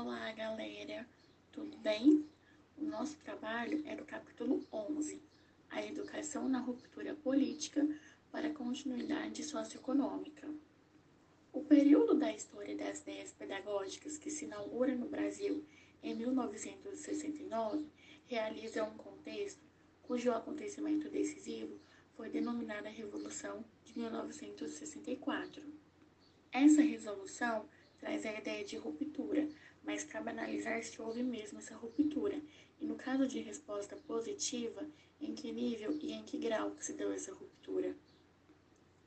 Olá, galera, tudo bem? O nosso trabalho é do capítulo 11, a educação na ruptura política para a continuidade socioeconômica. O período da história das ideias pedagógicas que se inaugura no Brasil em 1969 realiza um contexto cujo acontecimento decisivo foi denominada Revolução de 1964. Essa resolução traz a ideia de ruptura, mas cabe analisar se houve mesmo essa ruptura e, no caso de resposta positiva, em que nível e em que grau se deu essa ruptura.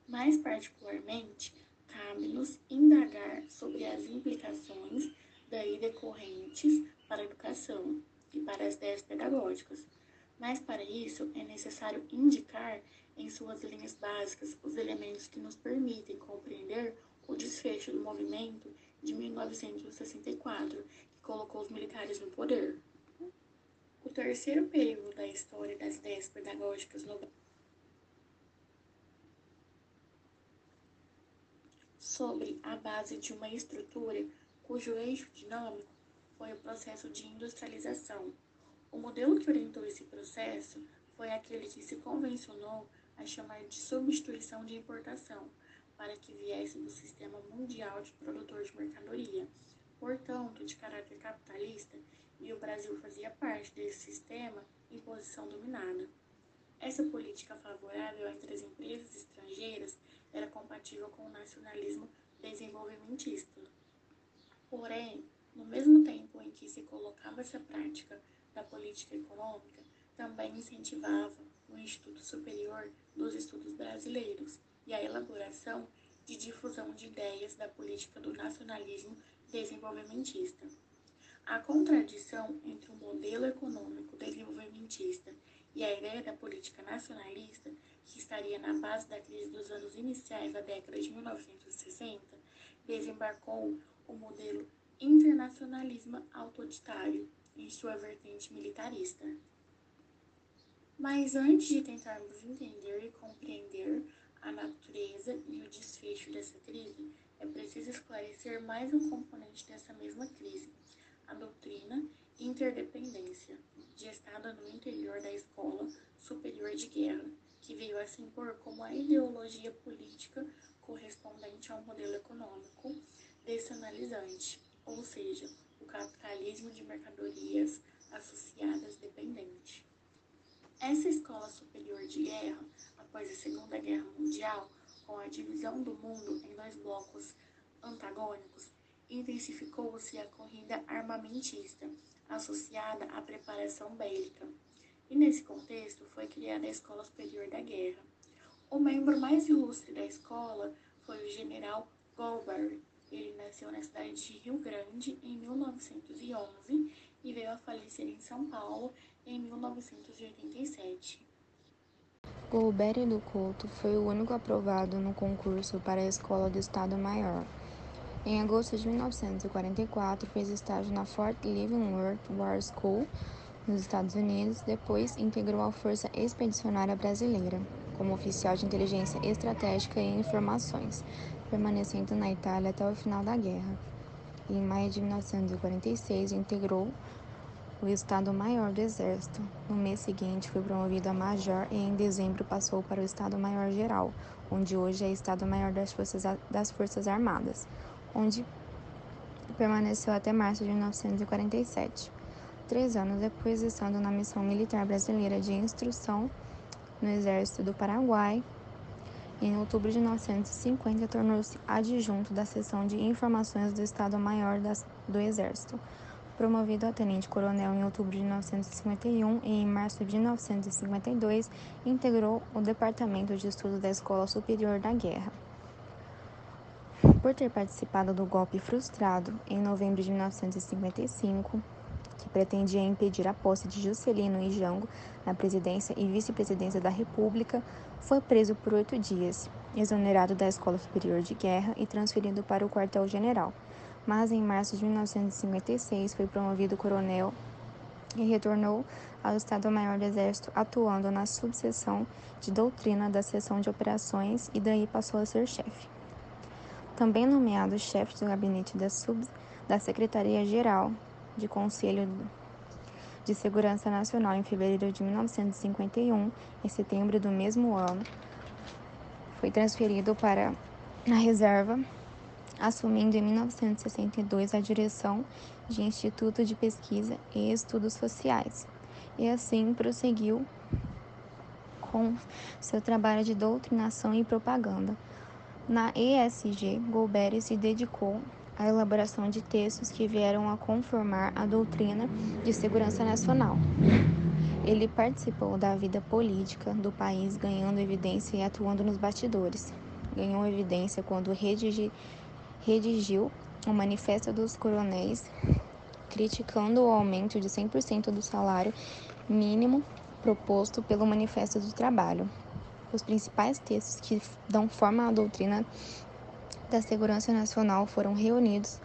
Mais particularmente, cabe-nos indagar sobre as implicações daí decorrentes para a educação e para as ideias pedagógicas. Mas para isso é necessário indicar em suas linhas básicas os elementos que nos permitem compreender o desfecho do movimento de 1964, que colocou os militares no poder. O terceiro período da história das ideias pedagógicas no sobre a base de uma estrutura cujo eixo dinâmico foi o processo de industrialização. O modelo que orientou esse processo foi aquele que se convencionou a chamar de substituição de importação, para que viesse do sistema mundial de produtor de mercadoria, portanto, de caráter capitalista, e o Brasil fazia parte desse sistema em posição dominada. Essa política favorável entre as empresas estrangeiras era compatível com o nacionalismo desenvolvimentista. Porém, no mesmo tempo em que se colocava essa prática da política econômica, também incentivava o Instituto Superior dos Estudos Brasileiros e a elaboração de difusão de ideias da política do nacionalismo desenvolvimentista. A contradição entre o modelo econômico desenvolvimentista e a ideia da política nacionalista, que estaria na base da crise dos anos iniciais da década de 1960, desembarcou o modelo internacionalismo autoritário em sua vertente militarista. Mas antes de tentarmos entender e compreender a natureza e o desfecho dessa crise, é preciso esclarecer mais um componente dessa mesma crise, a doutrina interdependência, gestada no interior da Escola Superior de Guerra, que veio a se impor como a ideologia política correspondente ao modelo econômico descentralizante, ou seja, o capitalismo de mercadorias associadas dependente. Essa escola superior de guerra, após a Segunda Guerra Mundial, com a divisão do mundo em dois blocos antagônicos, intensificou-se a corrida armamentista, associada à preparação bélica. E nesse contexto foi criada a Escola Superior da Guerra. O membro mais ilustre da escola foi o general Goldberg. Ele nasceu na cidade de Rio Grande em 1911 e veio a falecer em São Paulo em 1987. Golbery do Couto foi o único aprovado no concurso para a Escola do Estado Maior. Em agosto de 1944, fez estágio na Fort Leavenworth War School, nos Estados Unidos. Depois, integrou a Força Expedicionária Brasileira, como oficial de inteligência estratégica e informações, permanecendo na Itália até o final da guerra. Em maio de 1946, integrou o Estado-Maior do Exército. No mês seguinte, foi promovido a Major e em dezembro passou para o Estado-Maior-Geral, onde hoje é Estado-Maior das Forças, das Forças Armadas, onde permaneceu até março de 1947. Três anos depois, estando na Missão Militar Brasileira de Instrução no Exército do Paraguai, em outubro de 1950, tornou-se adjunto da Seção de Informações do Estado-Maior do Exército promovido a tenente-coronel em outubro de 1951 e em março de 1952 integrou o Departamento de Estudos da Escola Superior da Guerra. Por ter participado do golpe frustrado em novembro de 1955, que pretendia impedir a posse de Juscelino e Jango na presidência e vice-presidência da República, foi preso por oito dias, exonerado da Escola Superior de Guerra e transferido para o quartel-general mas em março de 1956 foi promovido coronel e retornou ao Estado-Maior do Exército, atuando na subseção de doutrina da seção de operações e daí passou a ser chefe. Também nomeado chefe do gabinete da, sub, da Secretaria-Geral de Conselho de Segurança Nacional em fevereiro de 1951, em setembro do mesmo ano, foi transferido para a reserva, assumindo em 1962 a direção de Instituto de Pesquisa e Estudos Sociais, e assim prosseguiu com seu trabalho de doutrinação e propaganda. Na ESG, Golbery se dedicou à elaboração de textos que vieram a conformar a doutrina de segurança nacional. Ele participou da vida política do país, ganhando evidência e atuando nos bastidores. Ganhou evidência quando redigi, redigiu o Manifesto dos Coronéis, criticando o aumento de 100% do salário mínimo proposto pelo Manifesto do Trabalho. Os principais textos que dão forma à doutrina da segurança nacional foram reunidos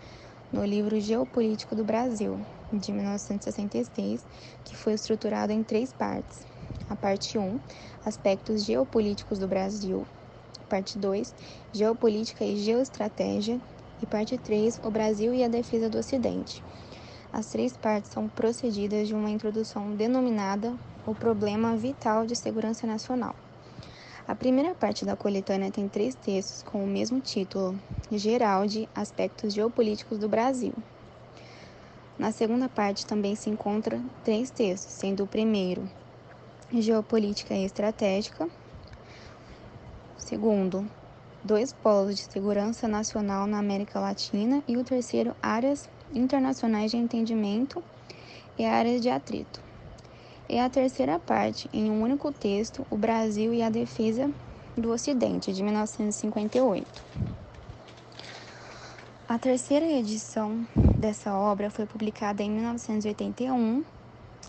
no livro Geopolítico do Brasil, de 1966, que foi estruturado em três partes. A parte 1, Aspectos Geopolíticos do Brasil. Parte 2, Geopolítica e Geoestratégia. E parte 3, O Brasil e a Defesa do Ocidente. As três partes são procedidas de uma introdução denominada O Problema Vital de Segurança Nacional. A primeira parte da coletânea tem três textos com o mesmo título, Geral de Aspectos Geopolíticos do Brasil. Na segunda parte também se encontra três textos, sendo o primeiro, Geopolítica e Estratégica. Segundo, dois polos de segurança nacional na América Latina e o terceiro, áreas internacionais de entendimento e áreas de atrito. E a terceira parte, em um único texto, O Brasil e a Defesa do Ocidente, de 1958. A terceira edição dessa obra foi publicada em 1981,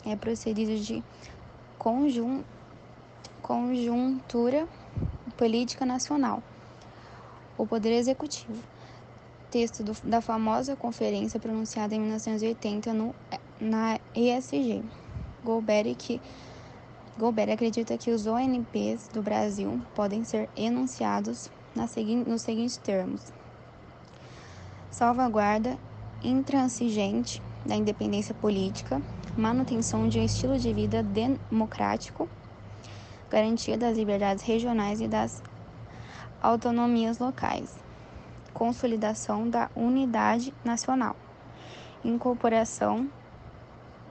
é procedido de conjun... conjuntura política nacional. O Poder Executivo texto do, da famosa conferência pronunciada em 1980 no, na ESG. Golbery, que, acredita que os ONPs do Brasil podem ser enunciados na segui, nos seguintes termos: salvaguarda intransigente da independência política, manutenção de um estilo de vida democrático, garantia das liberdades regionais e das autonomias locais. Consolidação da unidade nacional, incorporação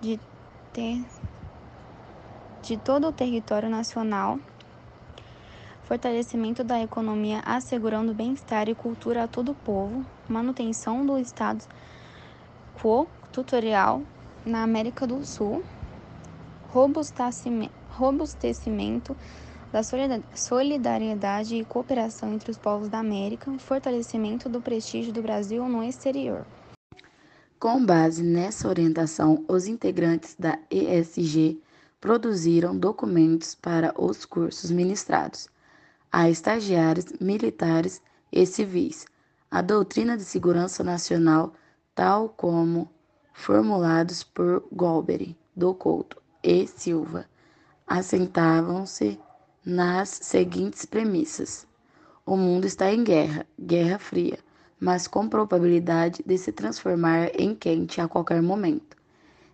de, ter, de todo o território nacional, fortalecimento da economia assegurando bem-estar e cultura a todo o povo, manutenção do Estado quo tutorial na América do Sul, robustecimento da solidariedade e cooperação entre os povos da América, fortalecimento do prestígio do Brasil no exterior. Com base nessa orientação, os integrantes da ESG produziram documentos para os cursos ministrados a estagiários militares e civis, a doutrina de segurança nacional, tal como formulados por Golbery, do Couto e Silva, assentavam-se nas seguintes premissas: o mundo está em guerra, guerra fria, mas com probabilidade de se transformar em quente a qualquer momento.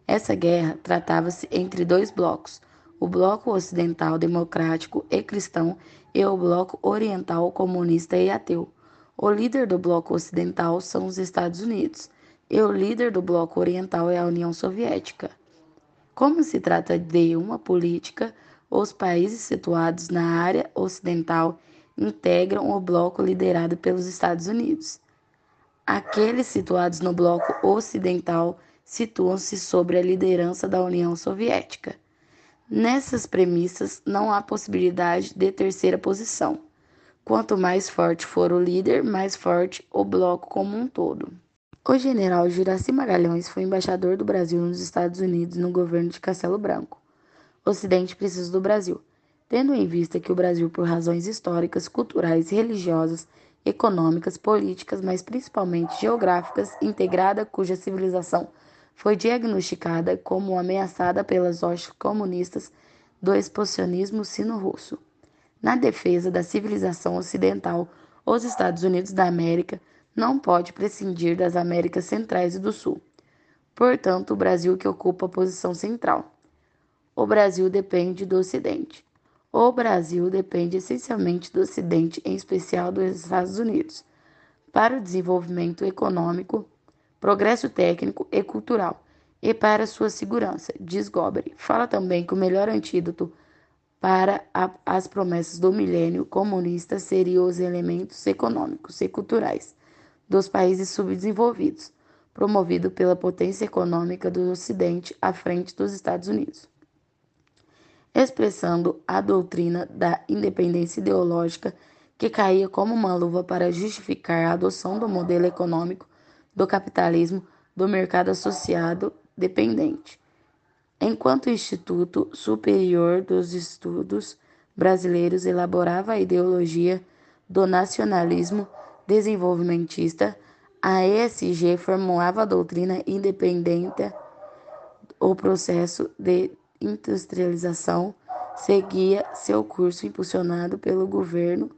Essa guerra tratava-se entre dois blocos: o bloco ocidental democrático e cristão e o bloco oriental comunista e ateu. O líder do bloco ocidental são os Estados Unidos e o líder do bloco oriental é a União Soviética. Como se trata de uma política os países situados na área ocidental integram o bloco liderado pelos Estados Unidos. Aqueles situados no bloco ocidental situam-se sobre a liderança da União Soviética. Nessas premissas, não há possibilidade de terceira posição. Quanto mais forte for o líder, mais forte o bloco como um todo. O general Juraci Magalhães foi embaixador do Brasil nos Estados Unidos no governo de Castelo Branco. Ocidente precisa do Brasil, tendo em vista que o Brasil, por razões históricas, culturais, religiosas, econômicas, políticas, mas principalmente geográficas, integrada, cuja civilização foi diagnosticada como ameaçada pelas hostes comunistas do expansionismo sino-russo. Na defesa da civilização ocidental, os Estados Unidos da América não pode prescindir das Américas Centrais e do Sul. Portanto, o Brasil que ocupa a posição central. O Brasil depende do Ocidente. O Brasil depende essencialmente do Ocidente, em especial dos Estados Unidos, para o desenvolvimento econômico, progresso técnico e cultural e para sua segurança, diz Gobre. Fala também que o melhor antídoto para a, as promessas do milênio comunista seriam os elementos econômicos e culturais dos países subdesenvolvidos, promovido pela potência econômica do Ocidente à frente dos Estados Unidos. Expressando a doutrina da independência ideológica que caía como uma luva para justificar a adoção do modelo econômico do capitalismo do mercado associado dependente. Enquanto o Instituto Superior dos Estudos Brasileiros elaborava a ideologia do nacionalismo desenvolvimentista, a ESG formulava a doutrina independente. O processo de industrialização seguia seu curso impulsionado pelo governo,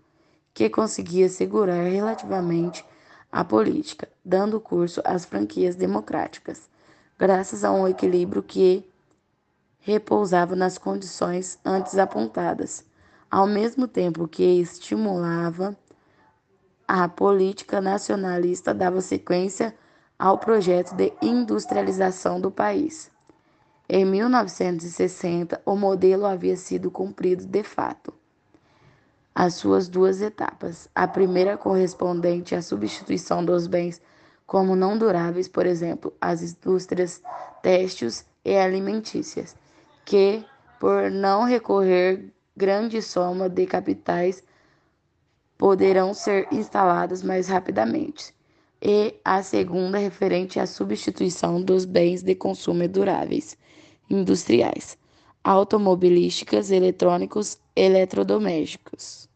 que conseguia segurar relativamente a política, dando curso às franquias democráticas, graças a um equilíbrio que repousava nas condições antes apontadas, ao mesmo tempo que estimulava a política nacionalista dava sequência ao projeto de industrialização do país. Em 1960, o modelo havia sido cumprido de fato. As suas duas etapas, a primeira correspondente à substituição dos bens como não duráveis, por exemplo, as indústrias têxteis e alimentícias, que, por não recorrer grande soma de capitais, poderão ser instaladas mais rapidamente, e a segunda referente à substituição dos bens de consumo duráveis, industriais, automobilísticas, eletrônicos, eletrodomésticos.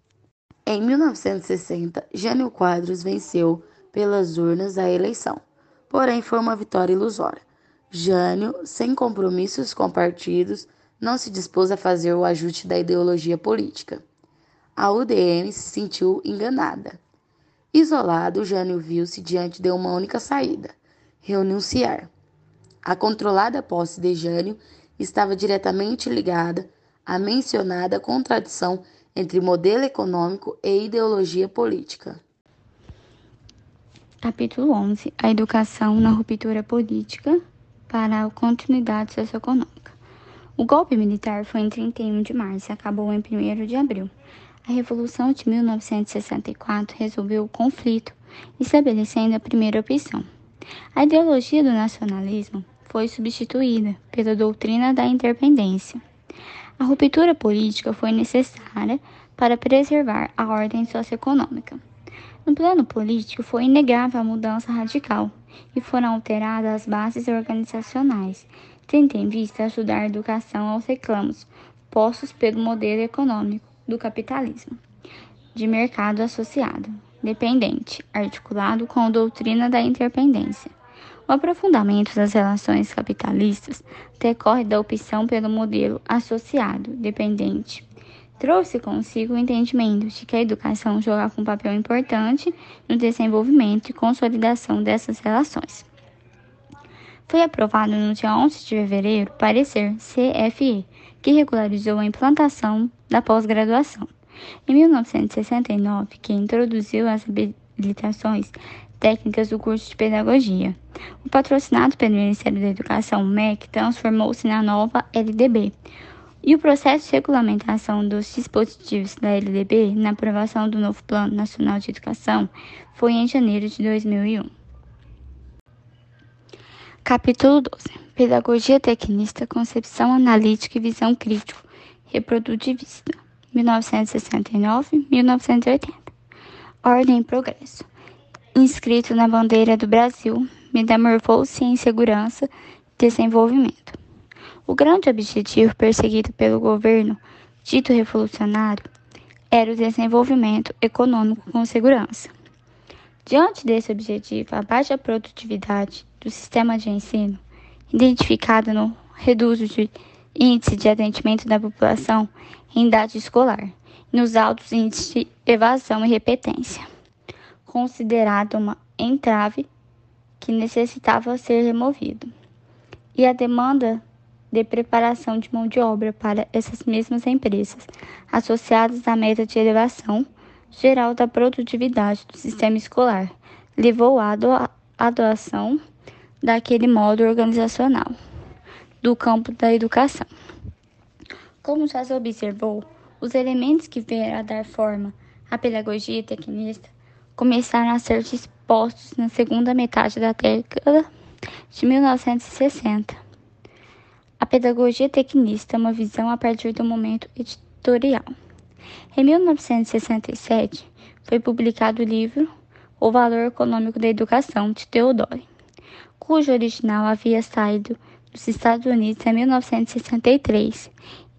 Em 1960, Jânio Quadros venceu pelas urnas a eleição, porém foi uma vitória ilusória. Jânio, sem compromissos com partidos, não se dispôs a fazer o ajuste da ideologia política a UDN se sentiu enganada. Isolado, Jânio viu-se diante de uma única saída: renunciar. A controlada posse de Jânio estava diretamente ligada à mencionada contradição entre modelo econômico e ideologia política. Capítulo 11 A educação na ruptura política para a continuidade socioeconômica. O golpe militar foi em 31 de março e acabou em 1 de abril. A Revolução de 1964 resolveu o conflito, estabelecendo a primeira opção. A ideologia do nacionalismo foi substituída pela doutrina da independência. A ruptura política foi necessária para preservar a ordem socioeconômica. No plano político, foi inegável a mudança radical e foram alteradas as bases organizacionais, tendo em vista ajudar a educação aos reclamos postos pelo modelo econômico do capitalismo, de mercado associado, dependente, articulado com a doutrina da interdependência. O aprofundamento das relações capitalistas decorre da opção pelo modelo associado, dependente. Trouxe consigo o entendimento de que a educação jogava um papel importante no desenvolvimento e consolidação dessas relações. Foi aprovado no dia 11 de fevereiro parecer CFE, que regularizou a implantação da pós-graduação. Em 1969, que introduziu as habilitações técnicas do curso de pedagogia. O patrocinado pelo Ministério da Educação, MEC, transformou-se na nova LDB. E o processo de regulamentação dos dispositivos da LDB na aprovação do novo Plano Nacional de Educação foi em janeiro de 2001. Capítulo 12. Pedagogia tecnista, concepção analítica e visão crítico reprodutivista. 1969-1980. Ordem e progresso. Inscrito na bandeira do Brasil, metamorfose em segurança e desenvolvimento. O grande objetivo perseguido pelo governo dito revolucionário era o desenvolvimento econômico com segurança. Diante desse objetivo, a baixa produtividade do sistema de ensino, identificada no reduto de índice de atendimento da população em idade escolar, nos altos índices de evasão e repetência, considerada uma entrave que necessitava ser removido. E a demanda de preparação de mão de obra para essas mesmas empresas, associadas à meta de elevação geral da produtividade do sistema escolar, levou à adoção daquele modo organizacional do campo da educação. Como já se observou, os elementos que vieram a dar forma à pedagogia tecnista começaram a ser dispostos na segunda metade da década de 1960. A pedagogia tecnista é uma visão a partir do momento editorial. Em 1967, foi publicado o livro O Valor Econômico da Educação, de Theodore, cujo original havia saído dos Estados Unidos em 1963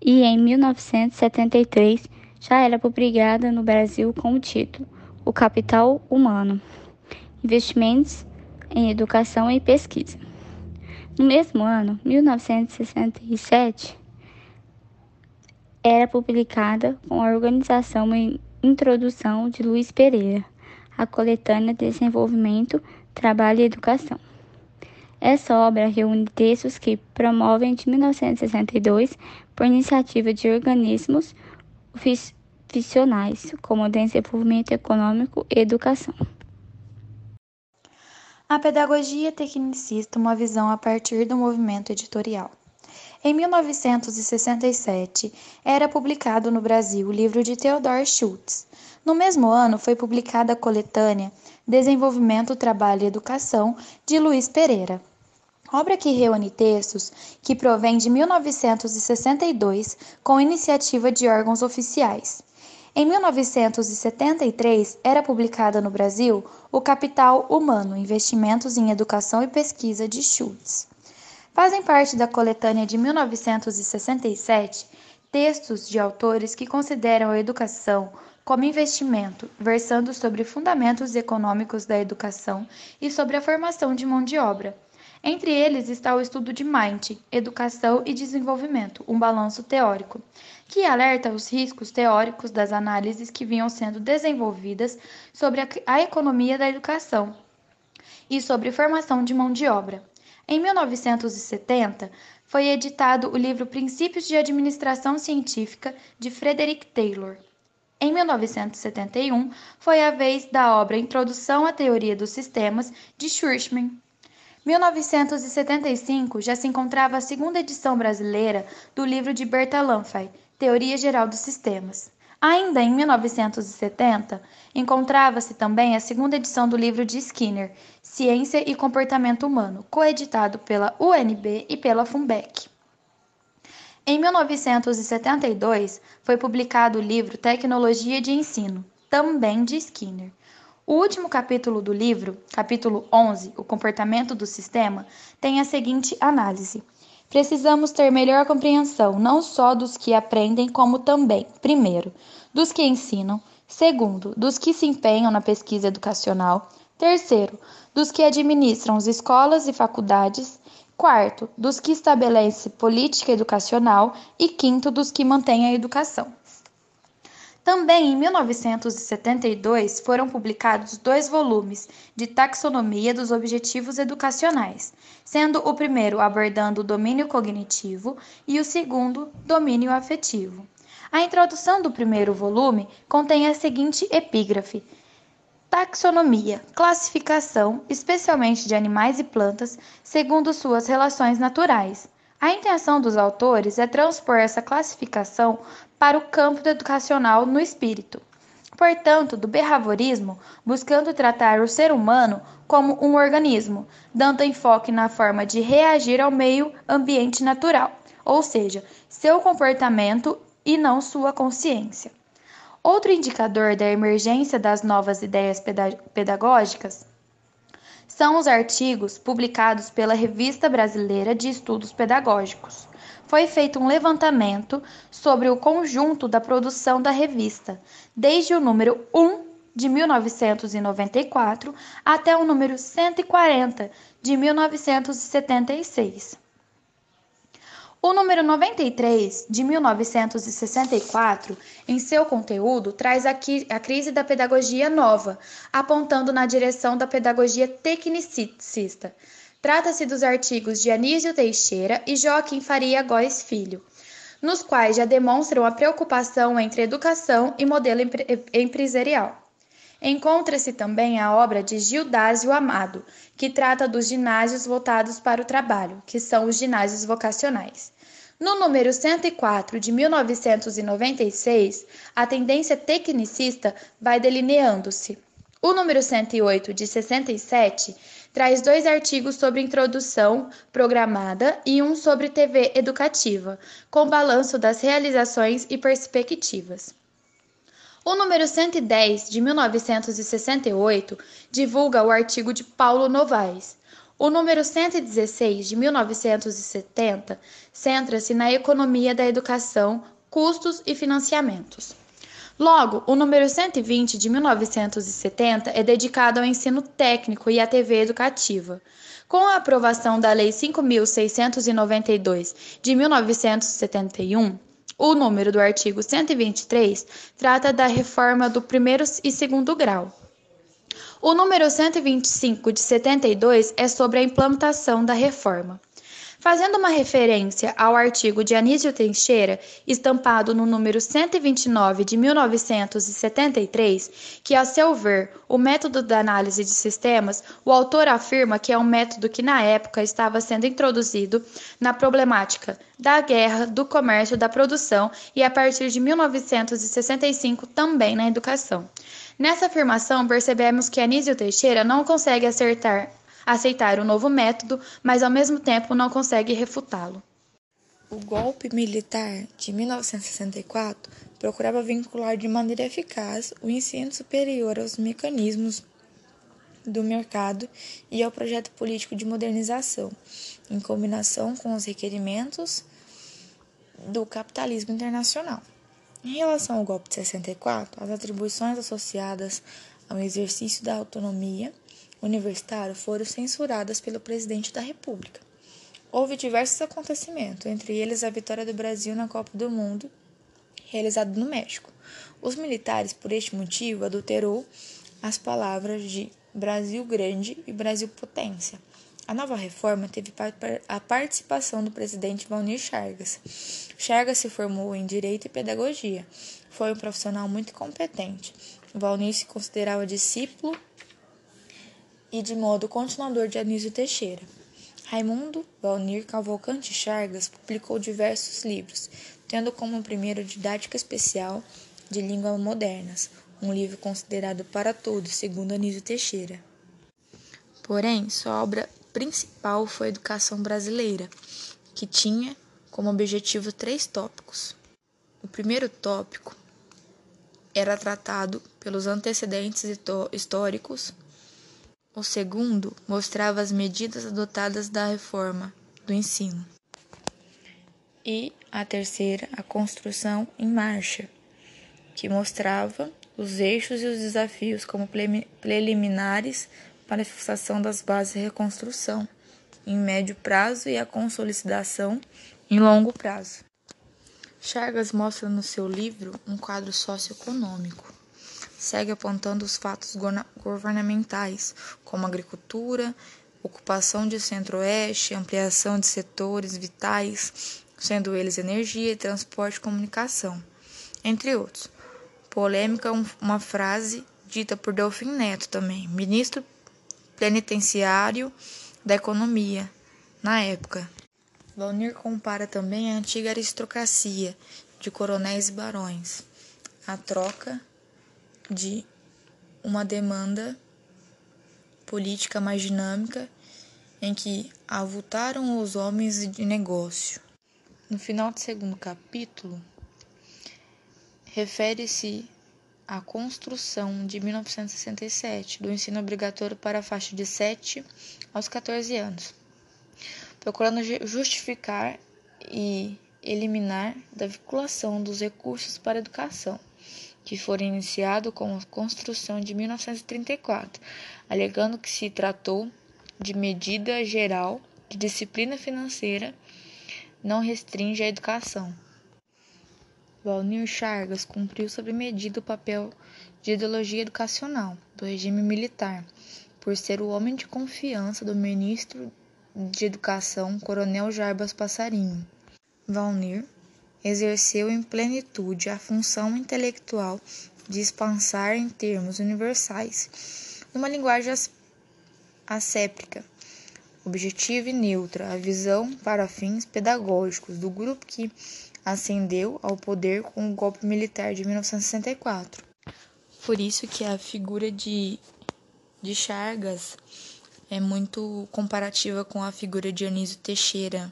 e em 1973 já era publicada no Brasil com o título O Capital Humano: Investimentos em Educação e Pesquisa. No mesmo ano, 1967, era publicada com a organização e introdução de Luiz Pereira, a coletânea Desenvolvimento, Trabalho e Educação. Essa obra reúne textos que promovem de 1962 por iniciativa de organismos oficiais, como desenvolvimento econômico e educação. A pedagogia tecnicista, uma visão a partir do movimento editorial. Em 1967, era publicado no Brasil o livro de Theodor Schultz. No mesmo ano, foi publicada a coletânea Desenvolvimento, Trabalho e Educação, de Luiz Pereira obra que reúne textos que provém de 1962 com iniciativa de órgãos oficiais. Em 1973, era publicada no Brasil O Capital Humano, Investimentos em Educação e Pesquisa de Schultz. Fazem parte da coletânea de 1967 textos de autores que consideram a educação como investimento, versando sobre fundamentos econômicos da educação e sobre a formação de mão de obra. Entre eles está o estudo de Mind, Educação e Desenvolvimento, um balanço teórico, que alerta os riscos teóricos das análises que vinham sendo desenvolvidas sobre a economia da educação e sobre formação de mão de obra. Em 1970, foi editado o livro Princípios de Administração Científica de Frederick Taylor. Em 1971, foi a vez da obra Introdução à Teoria dos Sistemas de Schurchman. 1975 já se encontrava a segunda edição brasileira do livro de Berta Lanfay, Teoria Geral dos Sistemas. Ainda em 1970, encontrava-se também a segunda edição do livro de Skinner, Ciência e Comportamento Humano, coeditado pela UNB e pela FUNBEC. Em 1972, foi publicado o livro Tecnologia de Ensino, também de Skinner. O último capítulo do livro, capítulo 11, O Comportamento do Sistema, tem a seguinte análise. Precisamos ter melhor compreensão não só dos que aprendem, como também, primeiro, dos que ensinam, segundo, dos que se empenham na pesquisa educacional, terceiro, dos que administram as escolas e faculdades, quarto, dos que estabelecem política educacional e quinto, dos que mantêm a educação. Também em 1972 foram publicados dois volumes de taxonomia dos objetivos educacionais, sendo o primeiro abordando o domínio cognitivo e o segundo, domínio afetivo. A introdução do primeiro volume contém a seguinte epígrafe: Taxonomia, classificação, especialmente de animais e plantas, segundo suas relações naturais. A intenção dos autores é transpor essa classificação para o campo educacional no espírito. Portanto, do behaviorismo, buscando tratar o ser humano como um organismo, dando enfoque na forma de reagir ao meio ambiente natural, ou seja, seu comportamento e não sua consciência. Outro indicador da emergência das novas ideias pedagógicas são os artigos publicados pela Revista Brasileira de Estudos Pedagógicos foi feito um levantamento sobre o conjunto da produção da revista, desde o número 1 de 1994 até o número 140 de 1976. O número 93, de 1964, em seu conteúdo, traz a, a crise da pedagogia nova, apontando na direção da pedagogia tecnicista. Trata-se dos artigos de Anísio Teixeira e Joaquim Faria Góes Filho, nos quais já demonstram a preocupação entre educação e modelo empresarial. Encontra-se também a obra de Gildásio Amado, que trata dos ginásios voltados para o trabalho, que são os ginásios vocacionais. No número 104 de 1996, a tendência tecnicista vai delineando-se. O número 108 de 67 traz dois artigos sobre introdução programada e um sobre TV educativa, com balanço das realizações e perspectivas. O número 110 de 1968 divulga o artigo de Paulo Novaes. O número 116 de 1970 centra-se na economia da educação, custos e financiamentos. Logo, o número 120 de 1970 é dedicado ao ensino técnico e à TV educativa. Com a aprovação da Lei 5692 de 1971, o número do artigo 123 trata da reforma do primeiro e segundo grau. O número 125 de 72 é sobre a implantação da reforma. Fazendo uma referência ao artigo de Anísio Teixeira, estampado no número 129 de 1973, que, a seu ver, o método da análise de sistemas, o autor afirma que é um método que na época estava sendo introduzido na problemática da guerra, do comércio, da produção e a partir de 1965 também na educação. Nessa afirmação, percebemos que Anísio Teixeira não consegue acertar aceitar o novo método, mas ao mesmo tempo não consegue refutá-lo. O golpe militar de 1964 procurava vincular de maneira eficaz o ensino superior aos mecanismos do mercado e ao projeto político de modernização, em combinação com os requerimentos do capitalismo internacional. Em relação ao golpe de 64, as atribuições associadas ao exercício da autonomia universitário foram censuradas pelo presidente da República. Houve diversos acontecimentos, entre eles a vitória do Brasil na Copa do Mundo, realizada no México. Os militares, por este motivo, adulterou as palavras de Brasil Grande e Brasil Potência. A nova reforma teve a participação do presidente Valnir Chargas. Chargas se formou em Direito e Pedagogia. Foi um profissional muito competente. Valnir se considerava discípulo e de modo continuador de Anísio Teixeira. Raimundo Valnir Cavalcante Chargas publicou diversos livros, tendo como primeiro Didática Especial de Línguas Modernas, um livro considerado para todos, segundo Anísio Teixeira. Porém, sua obra principal foi a Educação Brasileira, que tinha como objetivo três tópicos. O primeiro tópico era tratado pelos antecedentes históricos o segundo mostrava as medidas adotadas da reforma do ensino. E a terceira, a construção em marcha, que mostrava os eixos e os desafios como preliminares para a fixação das bases de reconstrução em médio prazo e a consolidação em longo prazo. Chagas mostra no seu livro um quadro socioeconômico segue apontando os fatos governamentais, como agricultura, ocupação de centro-oeste, ampliação de setores vitais, sendo eles energia, transporte e comunicação, entre outros. Polêmica uma frase dita por Delfim Neto também, ministro penitenciário da economia, na época. Valnir compara também a antiga aristocracia de coronéis e barões, a troca de uma demanda política mais dinâmica em que avultaram os homens de negócio. No final do segundo capítulo, refere-se à construção de 1967 do ensino obrigatório para a faixa de 7 aos 14 anos, procurando justificar e eliminar da vinculação dos recursos para a educação que fora iniciado com a construção de 1934, alegando que se tratou de medida geral de disciplina financeira não restringe a educação. Valnir Chagas cumpriu sob medida o papel de ideologia educacional do regime militar, por ser o homem de confiança do ministro de Educação, Coronel Jarbas Passarinho. Valnir exerceu em plenitude a função intelectual de expansar em termos universais, numa linguagem asséptica, objetiva e neutra, a visão para fins pedagógicos do grupo que ascendeu ao poder com o golpe militar de 1964. Por isso que a figura de, de Chagas é muito comparativa com a figura de Anísio Teixeira,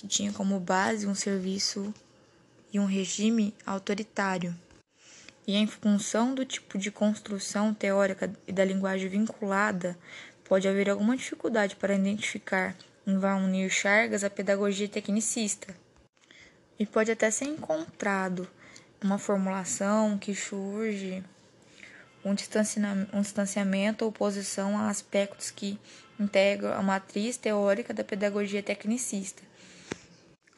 que tinha como base um serviço e um regime autoritário. E em função do tipo de construção teórica e da linguagem vinculada, pode haver alguma dificuldade para identificar em unir Chagas a pedagogia tecnicista. E pode até ser encontrado uma formulação que surge um distanciamento ou oposição a aspectos que integram a matriz teórica da pedagogia tecnicista.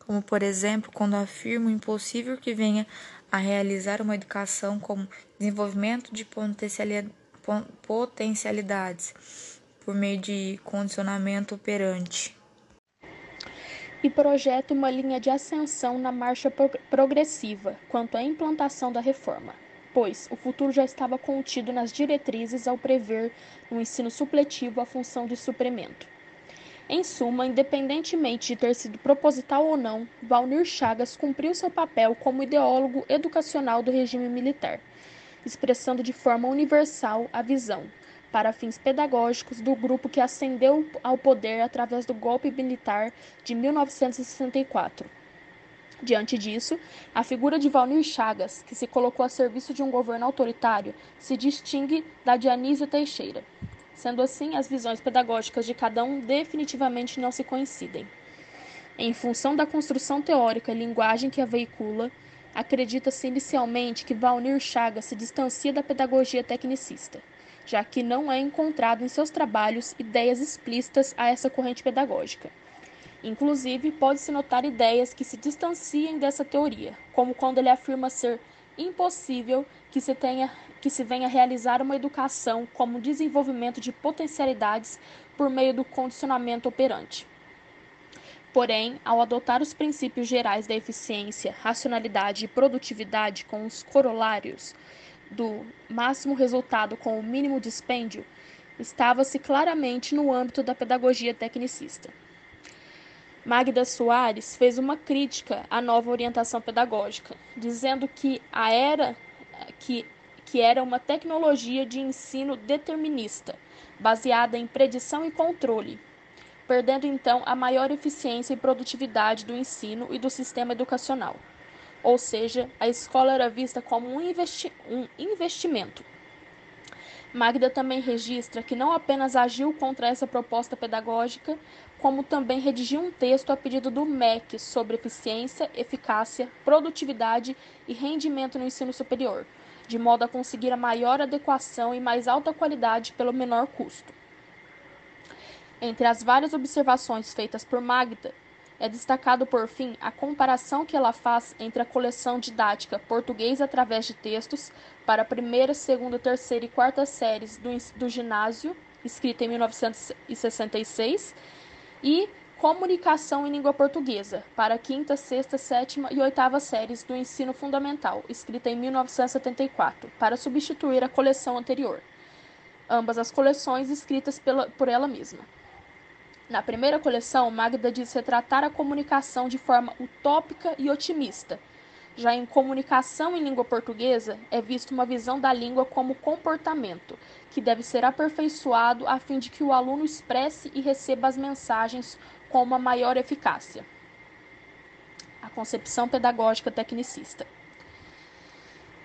Como, por exemplo, quando afirma o impossível que venha a realizar uma educação como desenvolvimento de potencialidades por meio de condicionamento operante. E projeta uma linha de ascensão na marcha progressiva quanto à implantação da reforma, pois o futuro já estava contido nas diretrizes ao prever no ensino supletivo a função de suprimento. Em suma, independentemente de ter sido proposital ou não, Valnir Chagas cumpriu seu papel como ideólogo educacional do regime militar, expressando de forma universal a visão, para fins pedagógicos, do grupo que ascendeu ao poder através do golpe militar de 1964. Diante disso, a figura de Valnir Chagas, que se colocou a serviço de um governo autoritário, se distingue da de Anísio Teixeira. Sendo assim, as visões pedagógicas de cada um definitivamente não se coincidem. Em função da construção teórica e linguagem que a veicula, acredita-se inicialmente que Valnir Chagas se distancia da pedagogia tecnicista, já que não é encontrado em seus trabalhos ideias explícitas a essa corrente pedagógica. Inclusive, pode-se notar ideias que se distanciem dessa teoria, como quando ele afirma ser impossível que se, tenha, que se venha realizar uma educação como desenvolvimento de potencialidades por meio do condicionamento operante. Porém, ao adotar os princípios gerais da eficiência, racionalidade e produtividade com os corolários do máximo resultado com o mínimo dispêndio, estava-se claramente no âmbito da pedagogia tecnicista. Magda Soares fez uma crítica à nova orientação pedagógica, dizendo que a era que, que era uma tecnologia de ensino determinista, baseada em predição e controle, perdendo então a maior eficiência e produtividade do ensino e do sistema educacional. Ou seja, a escola era vista como um, investi um investimento Magda também registra que não apenas agiu contra essa proposta pedagógica, como também redigiu um texto a pedido do MEC sobre eficiência, eficácia, produtividade e rendimento no ensino superior, de modo a conseguir a maior adequação e mais alta qualidade pelo menor custo. Entre as várias observações feitas por Magda, é destacado, por fim, a comparação que ela faz entre a coleção didática Português através de textos para a primeira, segunda, terceira e quarta séries do, do ginásio, escrita em 1966, e Comunicação em Língua Portuguesa para a quinta, sexta, sétima e oitava séries do ensino fundamental, escrita em 1974, para substituir a coleção anterior. Ambas as coleções escritas pela, por ela mesma. Na primeira coleção, Magda diz retratar a comunicação de forma utópica e otimista. Já em Comunicação em Língua Portuguesa, é vista uma visão da língua como comportamento, que deve ser aperfeiçoado a fim de que o aluno expresse e receba as mensagens com uma maior eficácia. A concepção pedagógica tecnicista.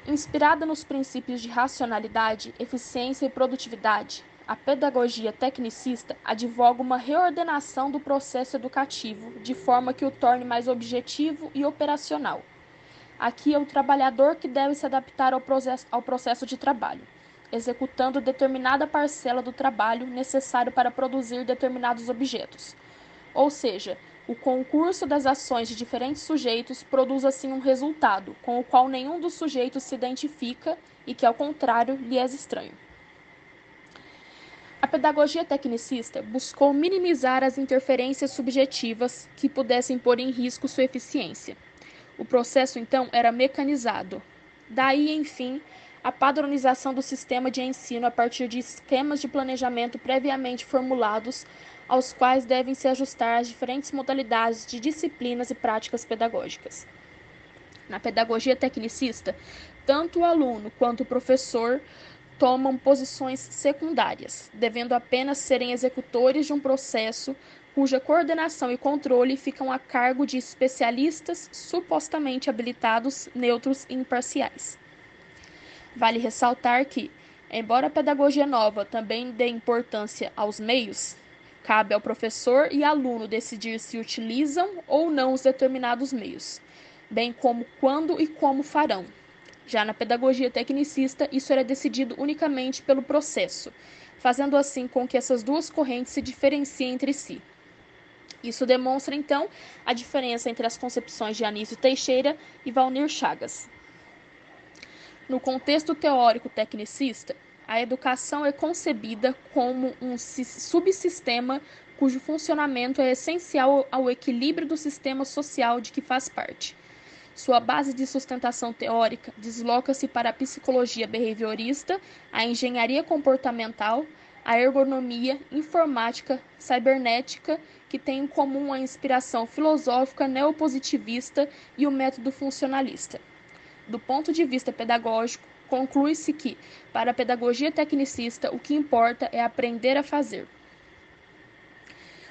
Inspirada nos princípios de racionalidade, eficiência e produtividade, a pedagogia tecnicista advoga uma reordenação do processo educativo de forma que o torne mais objetivo e operacional. Aqui é o trabalhador que deve se adaptar ao processo, ao processo de trabalho, executando determinada parcela do trabalho necessário para produzir determinados objetos. Ou seja, o concurso das ações de diferentes sujeitos produz assim um resultado com o qual nenhum dos sujeitos se identifica e que, ao contrário, lhe é estranho. A pedagogia tecnicista buscou minimizar as interferências subjetivas que pudessem pôr em risco sua eficiência. O processo, então, era mecanizado. Daí, enfim, a padronização do sistema de ensino a partir de esquemas de planejamento previamente formulados, aos quais devem se ajustar as diferentes modalidades de disciplinas e práticas pedagógicas. Na pedagogia tecnicista, tanto o aluno quanto o professor tomam posições secundárias, devendo apenas serem executores de um processo cuja coordenação e controle ficam a cargo de especialistas supostamente habilitados, neutros e imparciais. Vale ressaltar que, embora a pedagogia nova também dê importância aos meios, cabe ao professor e aluno decidir se utilizam ou não os determinados meios, bem como quando e como farão, já na pedagogia tecnicista, isso era decidido unicamente pelo processo, fazendo assim com que essas duas correntes se diferenciem entre si. Isso demonstra, então, a diferença entre as concepções de Anísio Teixeira e Valnir Chagas. No contexto teórico tecnicista, a educação é concebida como um subsistema cujo funcionamento é essencial ao equilíbrio do sistema social de que faz parte. Sua base de sustentação teórica desloca-se para a psicologia behaviorista, a engenharia comportamental, a ergonomia, informática, cibernética, que tem em comum a inspiração filosófica neopositivista e o método funcionalista. Do ponto de vista pedagógico, conclui-se que, para a pedagogia tecnicista, o que importa é aprender a fazer.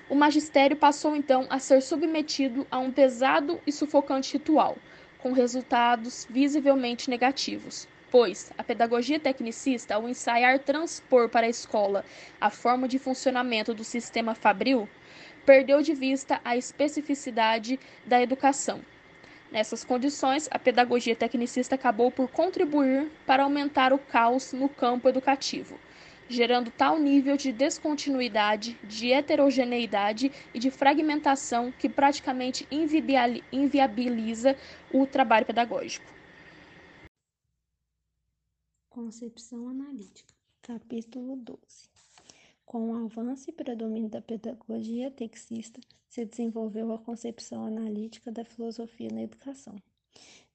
O magistério passou então a ser submetido a um pesado e sufocante ritual, com resultados visivelmente negativos, pois a pedagogia tecnicista, ao ensaiar transpor para a escola a forma de funcionamento do sistema fabril, perdeu de vista a especificidade da educação. Nessas condições, a pedagogia tecnicista acabou por contribuir para aumentar o caos no campo educativo, gerando tal nível de descontinuidade, de heterogeneidade e de fragmentação que praticamente inviabiliza o trabalho pedagógico. Concepção analítica, capítulo 12. Com o avanço e predomínio da pedagogia texista, se desenvolveu a concepção analítica da filosofia na educação.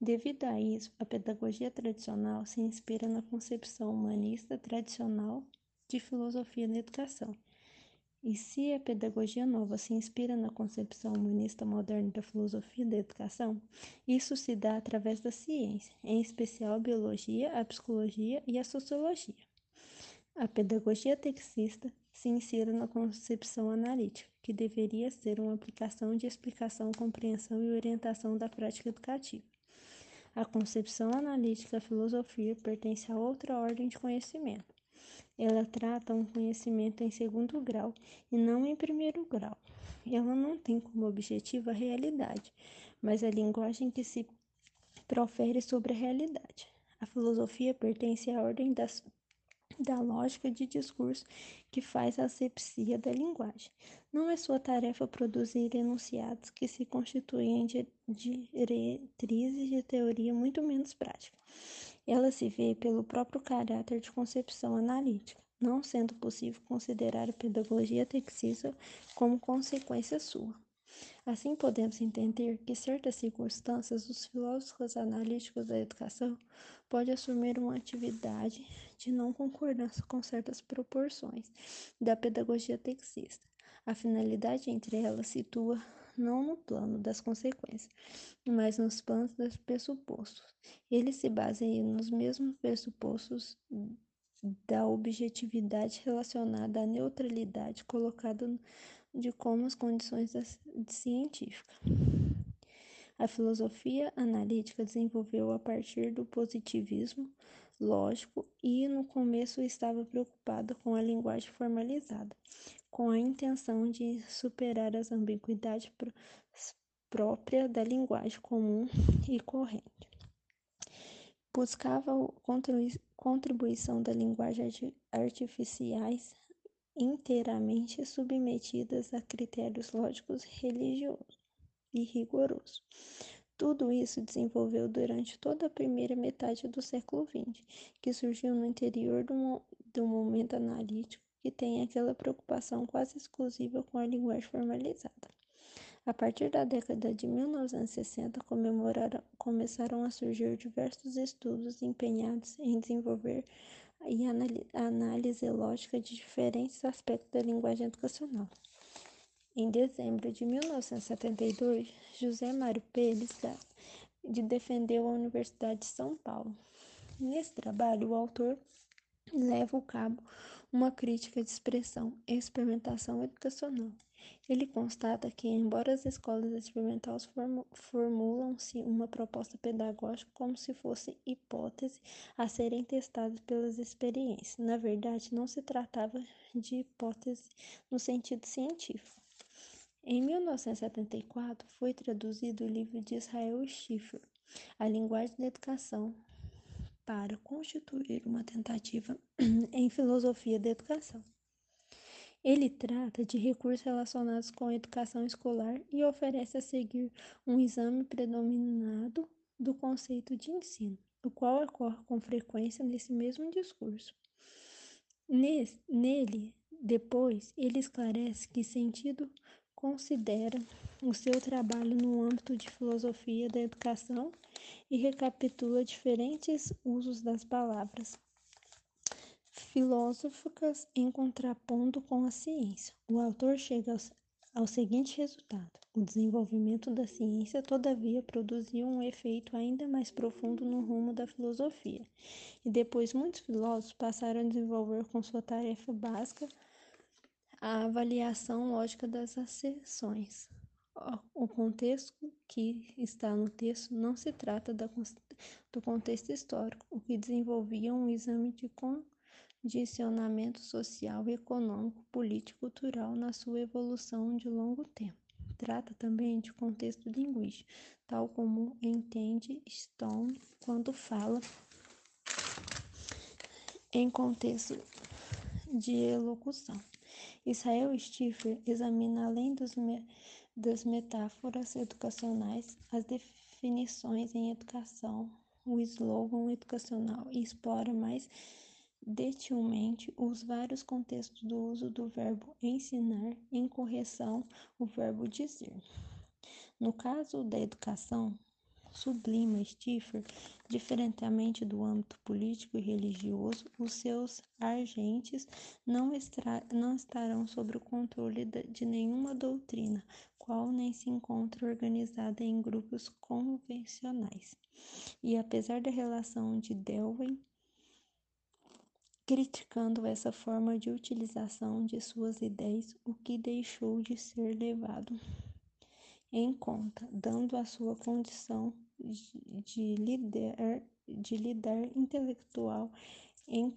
Devido a isso, a pedagogia tradicional se inspira na concepção humanista tradicional de filosofia na educação. E se a pedagogia nova se inspira na concepção humanista moderna da filosofia da educação, isso se dá através da ciência, em especial a biologia, a psicologia e a sociologia. A pedagogia textista se insere na concepção analítica, que deveria ser uma aplicação de explicação, compreensão e orientação da prática educativa. A concepção analítica da filosofia pertence a outra ordem de conhecimento ela trata um conhecimento em segundo grau e não em primeiro grau. Ela não tem como objetivo a realidade, mas a linguagem que se profere sobre a realidade. A filosofia pertence à ordem das, da lógica de discurso que faz a asepsia da linguagem. Não é sua tarefa produzir enunciados que se constituem de diretrizes de teoria muito menos prática. Ela se vê pelo próprio caráter de concepção analítica, não sendo possível considerar a pedagogia textista como consequência sua. Assim, podemos entender que, certas circunstâncias, os filósofos analíticos da educação podem assumir uma atividade de não concordância com certas proporções da pedagogia textista. A finalidade entre elas situa não no plano das consequências, mas nos planos dos pressupostos. Eles se baseiam nos mesmos pressupostos da objetividade relacionada à neutralidade colocada de como as condições da científica. A filosofia analítica desenvolveu a partir do positivismo lógico e no começo estava preocupada com a linguagem formalizada, com a intenção de superar as ambiguidades próprias da linguagem comum e corrente. Buscava a contribuição da linguagem artificiais inteiramente submetidas a critérios lógicos religiosos e rigorosos. Tudo isso desenvolveu durante toda a primeira metade do século XX, que surgiu no interior do, do momento analítico que tem aquela preocupação quase exclusiva com a linguagem formalizada. A partir da década de 1960, começaram a surgir diversos estudos empenhados em desenvolver a análise lógica de diferentes aspectos da linguagem educacional. Em dezembro de 1972, José Mário Pérez defendeu a Universidade de São Paulo. Nesse trabalho, o autor leva a cabo uma crítica de expressão e experimentação educacional. Ele constata que, embora as escolas experimentais formulam-se uma proposta pedagógica como se fosse hipótese a serem testadas pelas experiências, na verdade não se tratava de hipótese no sentido científico. Em 1974, foi traduzido o livro de Israel Schiffer, A Linguagem da Educação, para constituir uma tentativa em filosofia da educação. Ele trata de recursos relacionados com a educação escolar e oferece a seguir um exame predominado do conceito de ensino, o qual ocorre com frequência nesse mesmo discurso. Nele, depois, ele esclarece que sentido considera o seu trabalho no âmbito de filosofia da educação e recapitula diferentes usos das palavras filosóficas em contraponto com a ciência. O autor chega ao, ao seguinte resultado: o desenvolvimento da ciência, todavia, produziu um efeito ainda mais profundo no rumo da filosofia, e depois muitos filósofos passaram a desenvolver com sua tarefa básica a avaliação lógica das asserções. O contexto que está no texto não se trata do contexto histórico, o que desenvolvia um exame de condicionamento social, econômico, político e cultural na sua evolução de longo tempo. Trata também de contexto linguístico, tal como entende Stone quando fala em contexto de elocução. Israel Stifler examina, além dos me das metáforas educacionais, as definições em educação, o slogan educacional e explora mais detilmente os vários contextos do uso do verbo ensinar em correção o verbo dizer. No caso da educação, sublima Stifler, diferentemente do âmbito político e religioso, os seus agentes não, não estarão sob o controle de nenhuma doutrina, qual nem se encontra organizada em grupos convencionais. E apesar da relação de Delven criticando essa forma de utilização de suas ideias, o que deixou de ser levado em conta, dando a sua condição de, de líder, de líder intelectual em,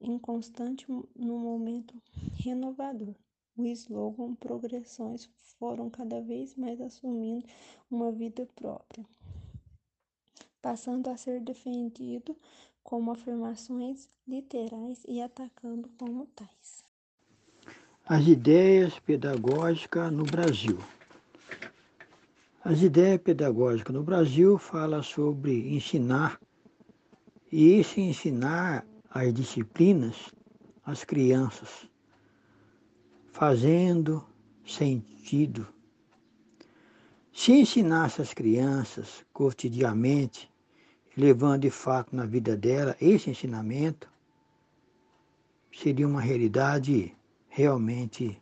em constante no momento renovador. O slogan Progressões foram cada vez mais assumindo uma vida própria, passando a ser defendido como afirmações literais e atacando como tais. As ideias pedagógicas no Brasil. As ideias pedagógicas no Brasil falam sobre ensinar, e esse ensinar as disciplinas às crianças, fazendo sentido. Se ensinasse as crianças cotidianamente levando de fato na vida dela esse ensinamento, seria uma realidade realmente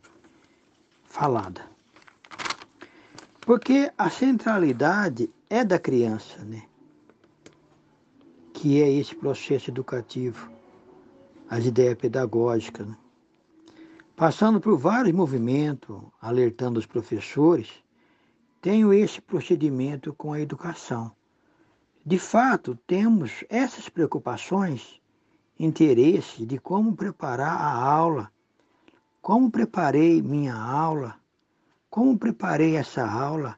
falada. Porque a centralidade é da criança, né? Que é esse processo educativo, as ideias pedagógicas. Né? Passando por vários movimentos, alertando os professores, tenho esse procedimento com a educação de fato, temos essas preocupações, interesse de como preparar a aula, como preparei minha aula, como preparei essa aula,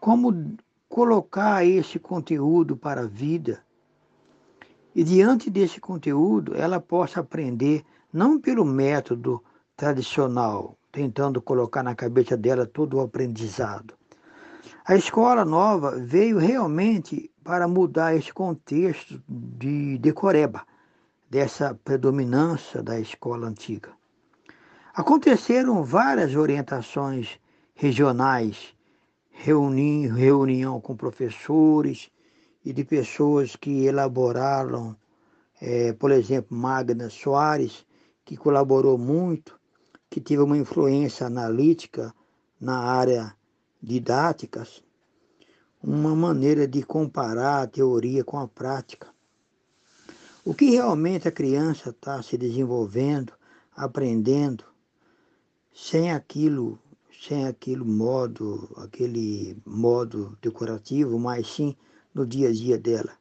como colocar esse conteúdo para a vida. E diante desse conteúdo, ela possa aprender não pelo método tradicional, tentando colocar na cabeça dela todo o aprendizado. A escola nova veio realmente para mudar esse contexto de decoreba, dessa predominância da escola antiga. Aconteceram várias orientações regionais, reuni reunião com professores e de pessoas que elaboraram, é, por exemplo, Magna Soares, que colaborou muito, que teve uma influência analítica na área didáticas, uma maneira de comparar a teoria com a prática. O que realmente a criança está se desenvolvendo, aprendendo, sem aquilo, sem aquele modo, aquele modo decorativo, mas sim no dia a dia dela.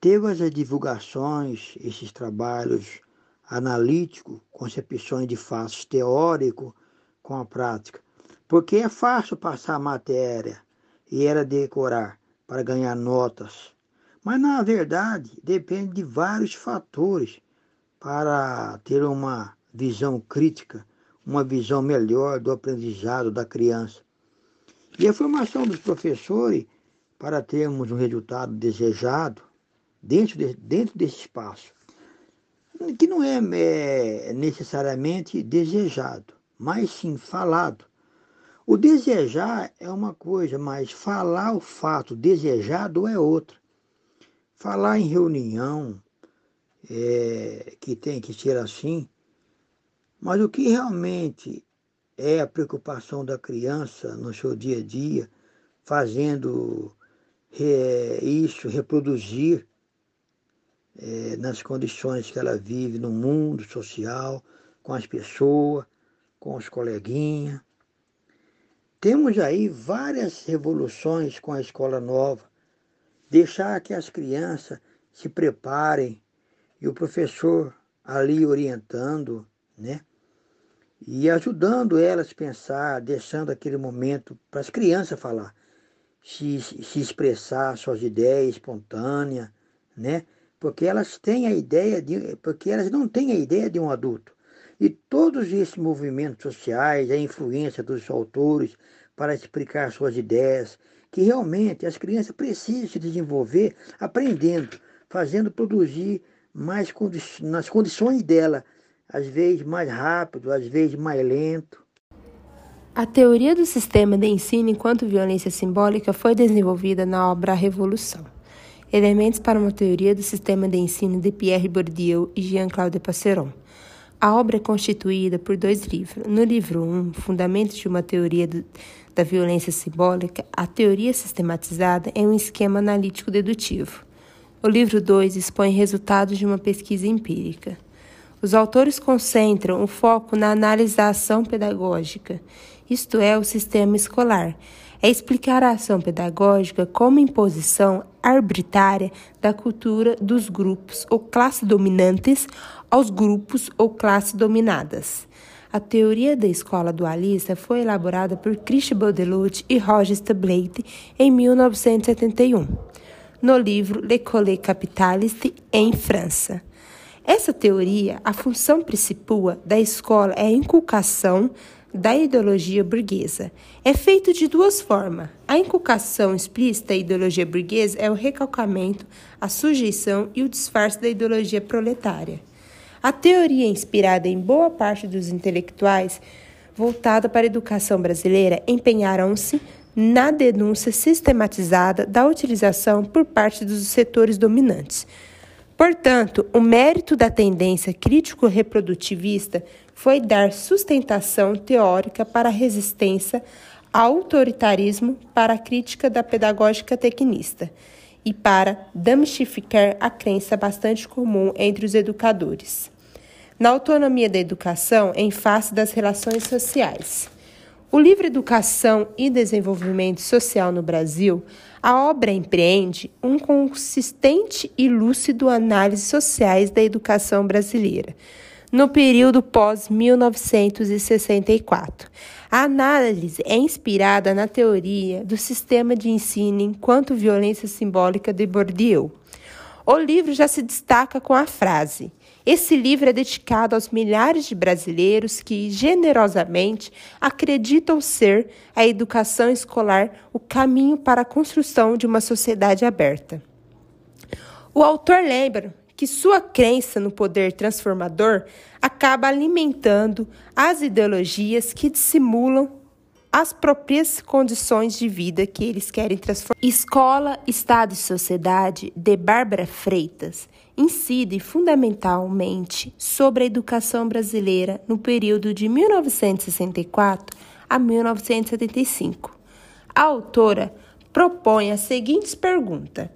Teve as divulgações, esses trabalhos analíticos, concepções de fatos teórico com a prática, porque é fácil passar matéria e era decorar para ganhar notas. Mas na verdade depende de vários fatores para ter uma visão crítica, uma visão melhor do aprendizado da criança. E a formação dos professores para termos um resultado desejado dentro, de, dentro desse espaço, que não é, é necessariamente desejado, mas sim falado o desejar é uma coisa, mas falar o fato desejado é outra. Falar em reunião, é, que tem que ser assim, mas o que realmente é a preocupação da criança no seu dia a dia, fazendo isso reproduzir é, nas condições que ela vive no mundo social, com as pessoas, com os coleguinhas. Temos aí várias revoluções com a escola nova. Deixar que as crianças se preparem e o professor ali orientando, né? E ajudando elas a pensar, deixando aquele momento para as crianças falar, se, se expressar suas ideias espontâneas, né? Porque elas têm a ideia de. Porque elas não têm a ideia de um adulto. E todos esses movimentos sociais, a influência dos autores para explicar suas ideias, que realmente as crianças precisam se desenvolver aprendendo, fazendo produzir mais condi nas condições dela, às vezes mais rápido, às vezes mais lento. A teoria do sistema de ensino enquanto violência simbólica foi desenvolvida na obra Revolução. Elementos para uma teoria do sistema de ensino de Pierre Bourdieu e Jean-Claude Passeron. A obra é constituída por dois livros. No livro 1, um, Fundamentos de uma Teoria do, da Violência Simbólica, a teoria sistematizada é um esquema analítico dedutivo. O livro 2 expõe resultados de uma pesquisa empírica. Os autores concentram o foco na análise da ação pedagógica, isto é, o sistema escolar. É explicar a ação pedagógica como imposição arbitrária da cultura dos grupos ou classes dominantes aos grupos ou classes dominadas. A teoria da escola dualista foi elaborada por Christian Baudelut e Roger Stablate em 1971, no livro L'École capitaliste em França. Essa teoria, a função principal da escola é a inculcação da ideologia burguesa. É feito de duas formas. A inculcação explícita da ideologia burguesa é o recalcamento, a sujeição e o disfarce da ideologia proletária. A teoria inspirada em boa parte dos intelectuais voltada para a educação brasileira empenharam-se na denúncia sistematizada da utilização por parte dos setores dominantes. Portanto, o mérito da tendência crítico-reprodutivista foi dar sustentação teórica para a resistência ao autoritarismo para a crítica da pedagógica tecnista e para damistificar a crença bastante comum entre os educadores. Na autonomia da educação em face das relações sociais. O livro Educação e Desenvolvimento Social no Brasil, a obra empreende um consistente e lúcido análise sociais da educação brasileira, no período pós-1964 a análise é inspirada na teoria do sistema de ensino enquanto violência simbólica de Bourdieu. O livro já se destaca com a frase: Esse livro é dedicado aos milhares de brasileiros que generosamente acreditam ser a educação escolar o caminho para a construção de uma sociedade aberta. O autor lembra que sua crença no poder transformador acaba alimentando as ideologias que dissimulam as próprias condições de vida que eles querem transformar. Escola, Estado e Sociedade, de Bárbara Freitas, incide fundamentalmente sobre a educação brasileira no período de 1964 a 1975. A autora propõe as seguintes perguntas.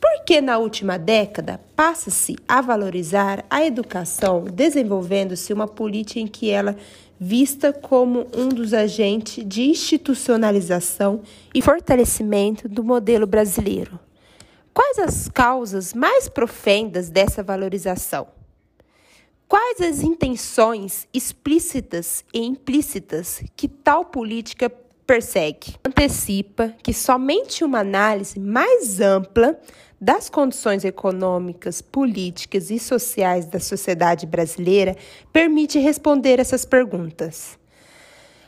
Por que na última década passa-se a valorizar a educação, desenvolvendo-se uma política em que ela vista como um dos agentes de institucionalização e fortalecimento do modelo brasileiro. Quais as causas mais profundas dessa valorização? Quais as intenções explícitas e implícitas que tal política persegue? Antecipa que somente uma análise mais ampla das condições econômicas, políticas e sociais da sociedade brasileira permite responder essas perguntas.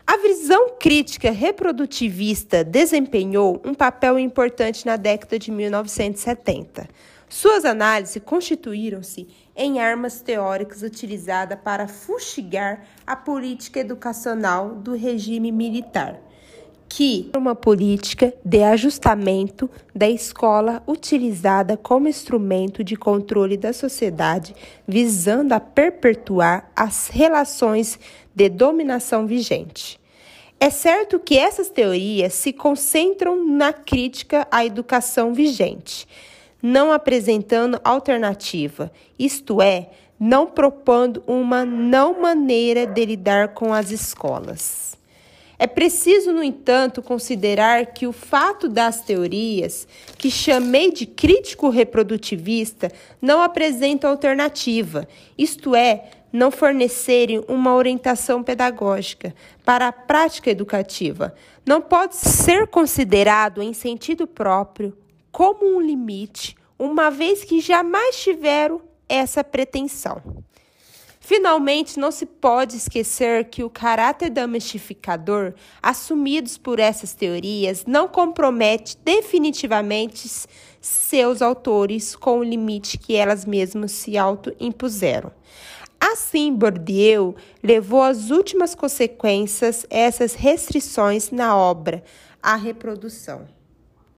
A visão crítica reprodutivista desempenhou um papel importante na década de 1970. Suas análises constituíram-se em armas teóricas utilizadas para fustigar a política educacional do regime militar que uma política de ajustamento da escola utilizada como instrumento de controle da sociedade, visando a perpetuar as relações de dominação vigente. É certo que essas teorias se concentram na crítica à educação vigente, não apresentando alternativa, isto é, não propondo uma não maneira de lidar com as escolas. É preciso, no entanto, considerar que o fato das teorias, que chamei de crítico reprodutivista, não apresentam alternativa, isto é, não fornecerem uma orientação pedagógica para a prática educativa, não pode ser considerado em sentido próprio como um limite, uma vez que jamais tiveram essa pretensão. Finalmente, não se pode esquecer que o caráter domestificador assumidos por essas teorias não compromete definitivamente seus autores com o limite que elas mesmas se auto-impuseram. Assim, Bourdieu levou às últimas consequências essas restrições na obra, a reprodução.